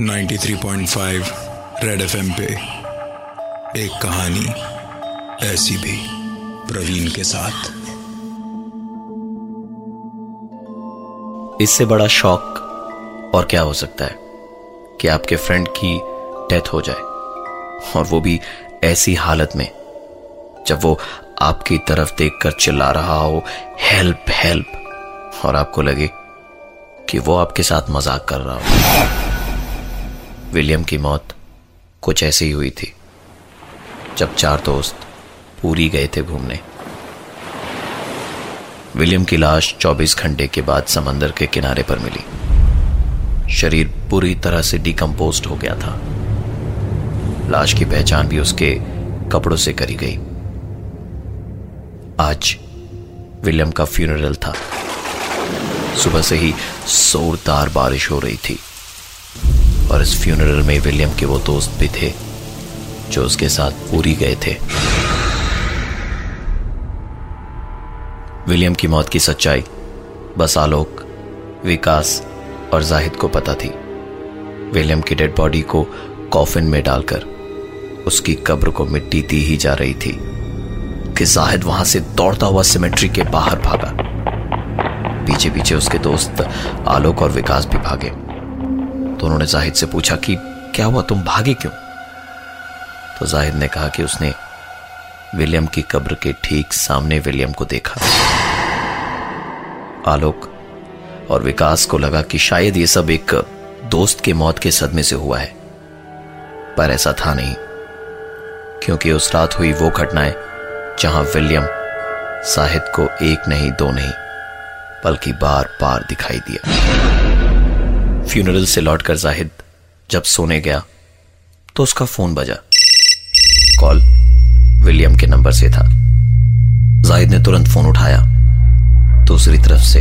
93.5 red FM पे एक कहानी ऐसी भी प्रवीण के साथ। इससे बड़ा शौक और क्या हो सकता है कि आपके फ्रेंड की डेथ हो जाए और वो भी ऐसी हालत में जब वो आपकी तरफ़ देखकर चिल्ला रहा हो हेल्प हेल्प और आपको लगे कि वो आपके साथ मज़ाक कर रहा हो। विलियम की मौत कुछ ऐसी ही हुई थी, जब चार दोस्त पूरी गए थे घूमने। विलियम की लाश 24 घंटे के बाद समंदर के किनारे पर मिली। शरीर पूरी तरह से डिकम्पोज हो गया था। लाश की पहचान भी उसके कपड़ों से करी गई। आज विलियम का फ्यूनरल था। सुबह से ही जोरदार बारिश हो रही थी। और इस फ्यूनरल में विलियम के वो दोस्त भी थे, जो उसके साथ पूरी गए थे। विलियम की मौत की सच्चाई, बस आलोक, विकास और जाहिद को पता थी। विलियम की डेड बॉडी को कॉफिन में डालकर उसकी कब्र को मिट्टी दी ही जा रही थी कि जाहिद वहाँ से दौड़ता हुआ सिमेट्री के बाहर भागा। पीछे पीछे उसके दोस्त आलोक और विकास भी भागे। तो उन्होंने जाहिद से पूछा कि, क्या हुआ, तुम भागे क्यों? तो जाहिद ने कहा कि उसने विलियम की कब्र के ठीक सामने विलियम को देखा। आलोक और विकास को लगा कि शायद ये सब एक दोस्त के मौत के सदमे से हुआ है। पर ऐसा था नहीं, क्योंकि उस रात हुई वो घटनाएँ जहाँ विलियम साहिद को एक नहीं, दो नहीं। बल्कि बार बार दिखाई दिया। फ्यूनरल से लौटकर जाहिद जब सोने गया तो उसका फ़ोन बजा। कॉल विलियम के नंबर से था। जाहिद ने तुरंत फ़ोन उठाया। दूसरी तरफ़ से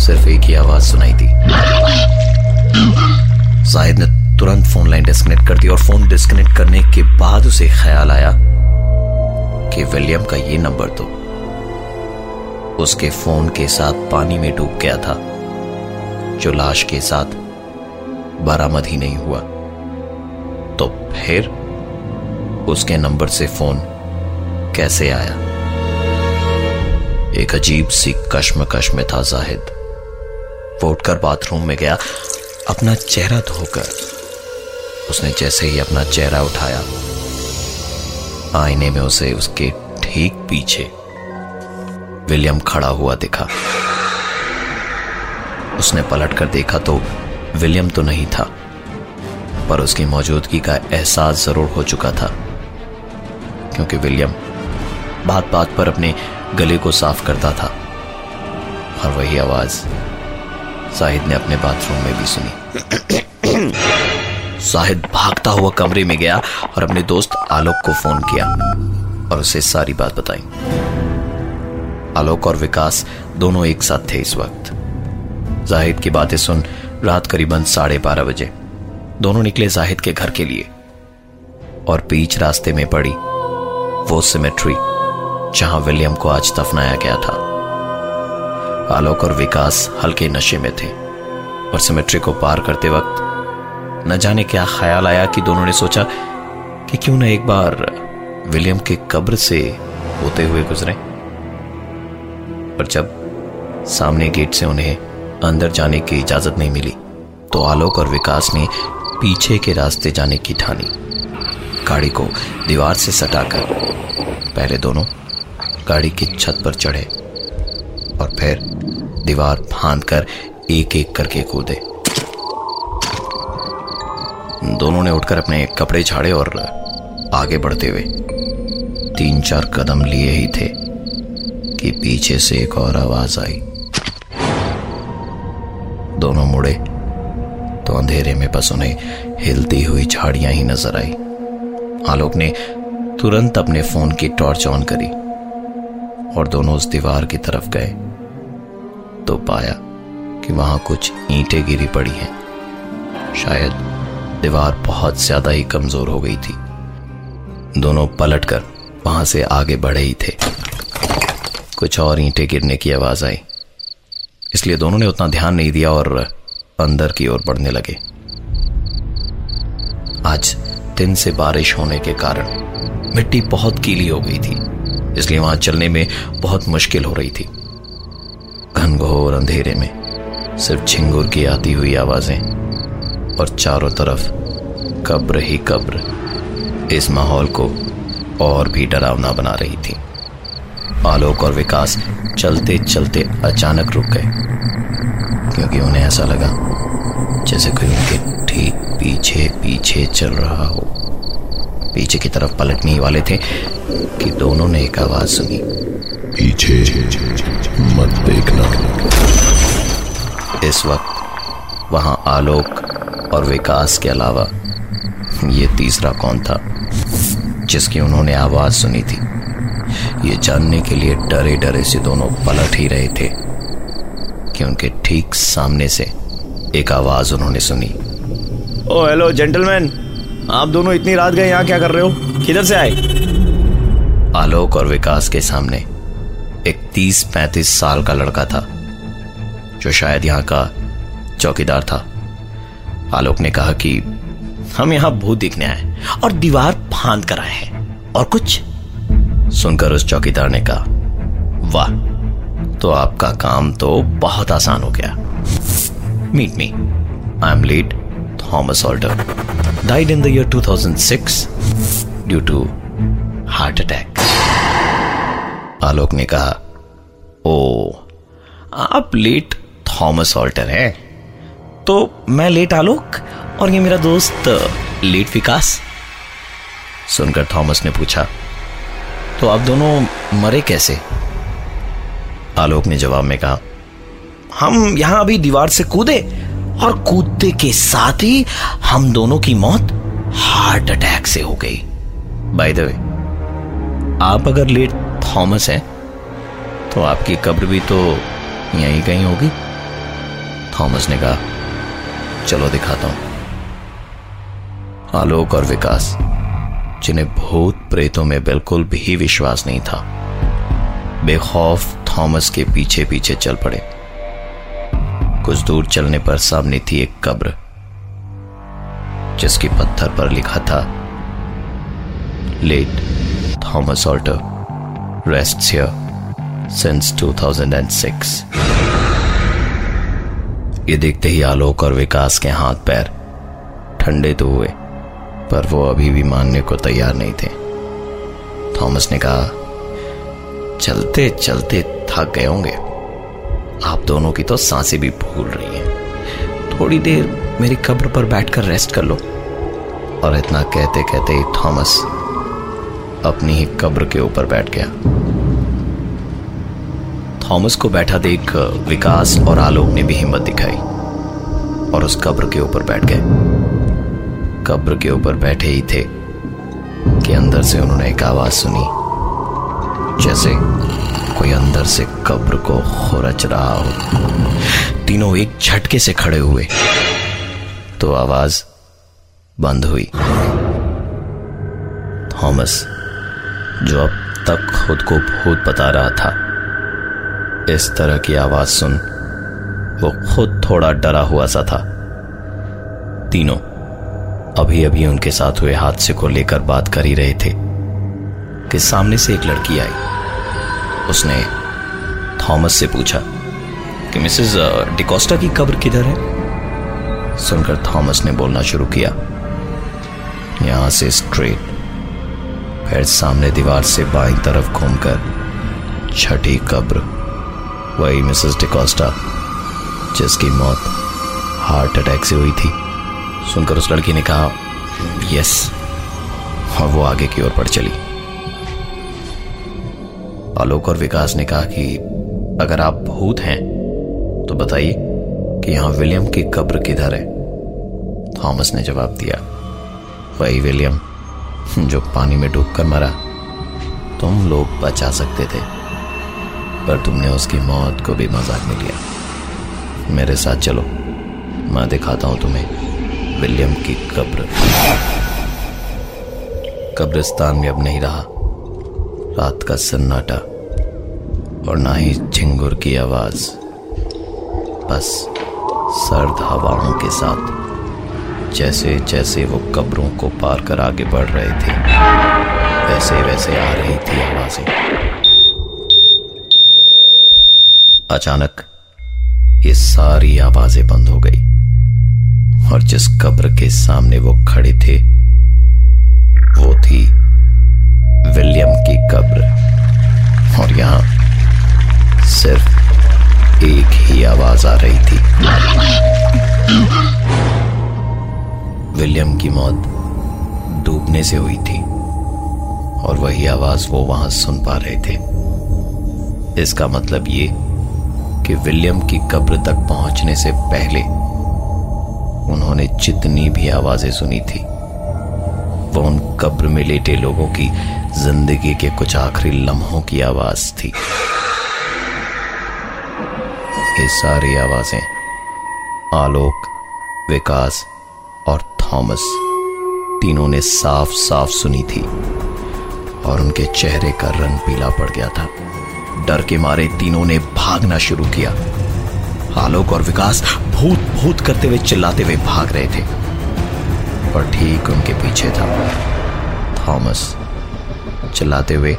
सिर्फ़ एक ही आवाज़ सुनाई दी। जाहिद ने तुरंत फ़ोन लाइन डिस्कनेक्ट कर दी और फ़ोन डिस्कनेक्ट करने के बाद उसे ख्याल आया कि विलियम का ये नंबर तो उसके फ़ोन के साथ पानी में डूब गया था। जो लाश के साथ बरामद ही नहीं हुआ। तो फिर उसके नंबर से फ़ोन कैसे आया? एक अजीब सी कश्मकश में था जाहिद। वो उठकर बाथरूम में गया, अपना चेहरा धोकर। उसने जैसे ही अपना चेहरा उठाया, आईने में उसे उसके ठीक पीछे विलियम खड़ा हुआ दिखा। उसने पलट कर देखा तो विलियम तो नहीं था, पर उसकी मौजूदगी का एहसास ज़रूर हो चुका था, क्योंकि विलियम बात बात पर अपने गले को साफ़ करता था, और वही आवाज़ साहिद ने अपने बाथरूम में भी सुनी। साहिद भागता हुआ कमरे में गया और अपने दोस्त आलोक को फ़ोन किया और उसे सारी बात बताई। आलोक और विकास दोनों एक साथ थे इस वक्त। जाहिद की बातें सुन रात करीबन साढ़े बारह बजे। दोनों निकले जाहिद के घर के लिए और बीच रास्ते में पड़ी वो सिमेट्री जहाँ विलियम को आज दफनाया गया था। आलोक और विकास हल्के नशे में थे और सिमेट्री को पार करते वक्त न जाने क्या ख्याल आया कि दोनों ने सोचा कि क्यों ना एक बार विलियम के कब्र से होते हुए गुजरे। पर जब सामने गेट से उन्हें अंदर जाने की इजाज़त नहीं मिली तो आलोक और विकास ने पीछे के रास्ते जाने की ठानी। गाड़ी को दीवार से सटाकर पहले दोनों गाड़ी की छत पर चढ़े और फिर दीवार फांद कर एक एक करके कूदे। दोनों ने उठकर अपने कपड़े झाड़े और आगे बढ़ते हुए तीन चार कदम लिए ही थे। कि पीछे से एक और आवाज़ आई। दोनों मुड़े तो अंधेरे में बस उन्हें हिलती हुई झाड़ियाँ ही नज़र आई। आलोक ने तुरंत अपने फ़ोन की टॉर्च ऑन करी और दोनों उस दीवार की तरफ़ गए। तो पाया कि वहाँ कुछ ईंटें गिरी पड़ी हैं। शायद दीवार बहुत ज़्यादा ही कमज़ोर हो गई थी। दोनों पलटकर वहाँ से आगे बढ़े ही थे। कुछ और ईंटें गिरने की आवाज़ आई। इसलिए दोनों ने उतना ध्यान नहीं दिया और अंदर की ओर बढ़ने लगे। आज दिन से बारिश होने के कारण मिट्टी बहुत गीली हो गई थी, इसलिए वहाँ चलने में बहुत मुश्किल हो रही थी। घनघोर अंधेरे में सिर्फ़ झिंगुर की आती हुई आवाज़ें और चारों तरफ़ कब्र ही कब्र इस माहौल को और भी डरावना बना रही थी। आलोक और विकास चलते चलते अचानक रुक गए क्योंकि उन्हें ऐसा लगा जैसे कोई उनके ठीक पीछे पीछे चल रहा हो। पीछे की तरफ़ पलटने वाले थे कि दोनों ने एक आवाज़ सुनी। पीछे मत देखना। इस वक्त वहाँ आलोक और विकास के अलावा ये तीसरा कौन था जिसकी उन्होंने आवाज़ सुनी थी? ये जानने के लिए डरे डरे से दोनों पलट ही रहे थे कि उनके ठीक सामने से एक आवाज़ उन्होंने सुनी। ओ हेलो जेंटलमैन आप दोनों इतनी रात गए यहाँ क्या कर रहे हो? किधर से आए? आलोक और विकास के सामने एक तीस पैंतीस साल का लड़का था जो शायद यहाँ का चौकीदार था। आलोक ने कहा कि हम यहाँ भूत दिखने आए और दीवार फांद कर आए हैं और कुछ सुनकर उस चौकीदार ने कहा, वाह तो आपका काम तो बहुत आसान हो गया। Meet me I am late Thomas Alter died in the year 2006 due to heart attack Alok ने कहा ओ आप लेट थॉमस ऑल्टर हैं? तो मैं लेट आलोक और ये मेरा दोस्त लेट विकास? सुनकर थॉमस ने पूछा तो आप दोनों मरे कैसे? आलोक ने जवाब में कहा, हम यहाँ अभी दीवार से कूदे और कूदते के साथ ही हम दोनों की मौत हार्ट अटैक से हो गई। बाय द वे आप अगर लेट थॉमस हैं तो आपकी कब्र भी तो यहीं कहीं होगी। थॉमस ने कहा, चलो दिखाता हूँ। आलोक और विकास जिन्हें भूत प्रेतों में बिल्कुल भी विश्वास नहीं था। बेखौफ थॉमस के पीछे पीछे चल पड़े। कुछ दूर चलने पर सामने थी एक कब्र, जिसकी पत्थर पर लिखा था late Thomas Alter rest here since 2006 ये देखते ही आलोक और विकास के हाथ पैर ठंडे तो हुए। पर वो अभी भी मानने को तैयार नहीं थे। थॉमस ने कहा, चलते चलते थक गए होंगे। आप दोनों की तो साँसें भी भूल रही हैं। थोड़ी देर मेरी कब्र पर बैठकर रेस्ट कर लो। और इतना कहते कहते ही थॉमस अपनी ही कब्र के ऊपर बैठ गया। थॉमस को बैठा देख विकास और आलोक ने भी हिम्मत दिखाई और उस कब्र के ऊपर बैठ गए। कब्र के ऊपर बैठे ही थे कि अंदर से उन्होंने एक आवाज़ सुनी। जैसे कोई अंदर से कब्र को खुरच रहा हो। तीनों एक झटके से खड़े हुए। तो आवाज़ बंद हुई। थॉमस, जो अब तक खुद को भूत बता रहा था, इस तरह की आवाज़ सुन, वो खुद थोड़ा डरा हुआ सा था। तीनों अभी अभी उनके साथ हुए हादसे को लेकर बात कर ही रहे थे कि सामने से एक लड़की आई। उसने थॉमस से पूछा कि, मिसेस डिकोस्टा की कब्र किधर है? सुनकर थॉमस ने बोलना शुरू किया। यहाँ से स्ट्रेट, फिर सामने दीवार से बाई तरफ़ घूमकर छठी कब्र, वही मिसेस डिकोस्टा, जिसकी मौत हार्ट अटैक से हुई थी। सुनकर उस लड़की ने कहा, यस। और वो आगे की ओर बढ़ चली। आलोक और विकास ने कहा कि अगर आप भूत हैं तो बताइए कि यहाँ विलियम की कब्र किधर है? थॉमस ने जवाब दिया, वही विलियम जो पानी में डूबकर मरा। तुम लोग बचा सकते थे, पर तुमने उसकी मौत को भी मज़ाक में लिया मेरे साथ चलो, मैं दिखाता हूँ तुम्हें विलियम की कब्र। कब्रिस्तान में अब नहीं रहा। रात का सन्नाटा और ना ही झिंगुर की आवाज़। बस सर्द हवाओं के साथ जैसे जैसे वो कब्रों को पार कर आगे बढ़ रहे थे, वैसे वैसे आ रही थी आवाज़ें। अचानक ये सारी आवाज़ें बंद हो गई। और जिस कब्र के सामने वो खड़े थे, वो थी विलियम की कब्र। और यहाँ सिर्फ़ एक ही आवाज़ आ रही थी। विलियम की मौत डूबने से हुई थी, और वही आवाज़ वो वहाँ सुन पा रहे थे। इसका मतलब ये कि विलियम की कब्र तक पहुँचने से पहले उन्होंने जितनी भी आवाज़ें सुनी थी, वो उन कब्र में लेटे लोगों की ज़िंदगी के कुछ आखिरी लम्हों की आवाज़ थी। ये सारी आवाज़ें आलोक, विकास और थॉमस तीनों ने साफ़ साफ़ सुनी थी और उनके चेहरे का रंग पीला पड़ गया था। डर के मारे तीनों ने भागना शुरू किया। आलोक और विकास भूत भूत करते हुए चिल्लाते हुए भाग रहे थे। और ठीक उनके पीछे था। थॉमस चिल्लाते हुए,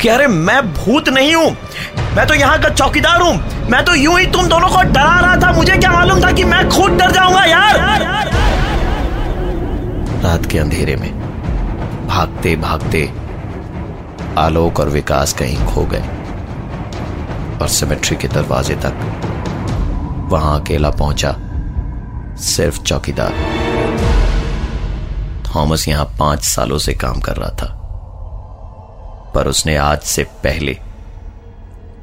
कि अरे, मैं भूत नहीं हूँ। मैं तो यहाँ का चौकीदार हूँ। मैं तो यूँ ही तुम दोनों को डरा रहा था। मुझे क्या मालूम था कि मैं खुद डर जाऊँगा, यार? रात के अंधेरे में भागते भागते आलोक और विकास कहीं खो गए और सिमेट्री के दरवाजे तक वहाँ अकेला पहुँचा। सिर्फ़ चौकीदार। थॉमस यहाँ पाँच सालों से काम कर रहा था। पर उसने आज से पहले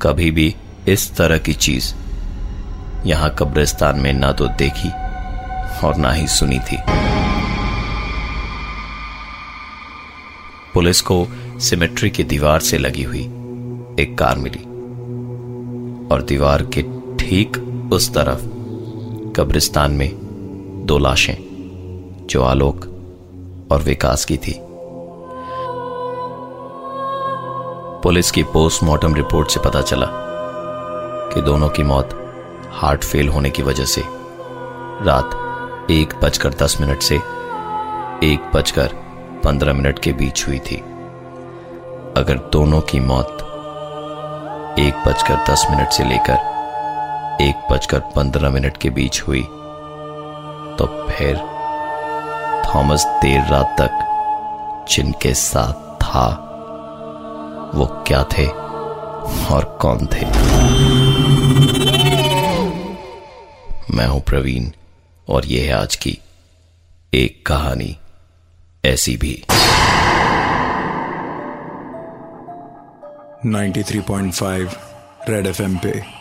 कभी भी इस तरह की चीज़ यहाँ कब्रिस्तान में ना तो देखी और ना ही सुनी थी। पुलिस को सिमेट्री की दीवार से लगी हुई एक कार मिली और दीवार के ठीक उस तरफ़, कब्रिस्तान में दो लाशें, जो आलोक और विकास की थी। पुलिस की पोस्टमार्टम रिपोर्ट से पता चला कि दोनों की मौत हार्ट फेल होने की वजह से। रात एक बजकर दस मिनट से एक बजकर पंद्रह मिनट के बीच हुई थी। अगर दोनों की मौत एक बजकर दस मिनट से लेकर एक बजकर पंद्रह मिनट के बीच हुई। तो फिर थॉमस देर रात तक जिनके साथ था, वो क्या थे और कौन थे? मैं हूँ प्रवीण और ये है आज की एक कहानी ऐसी भी। 93.5 रेड एफएम पे।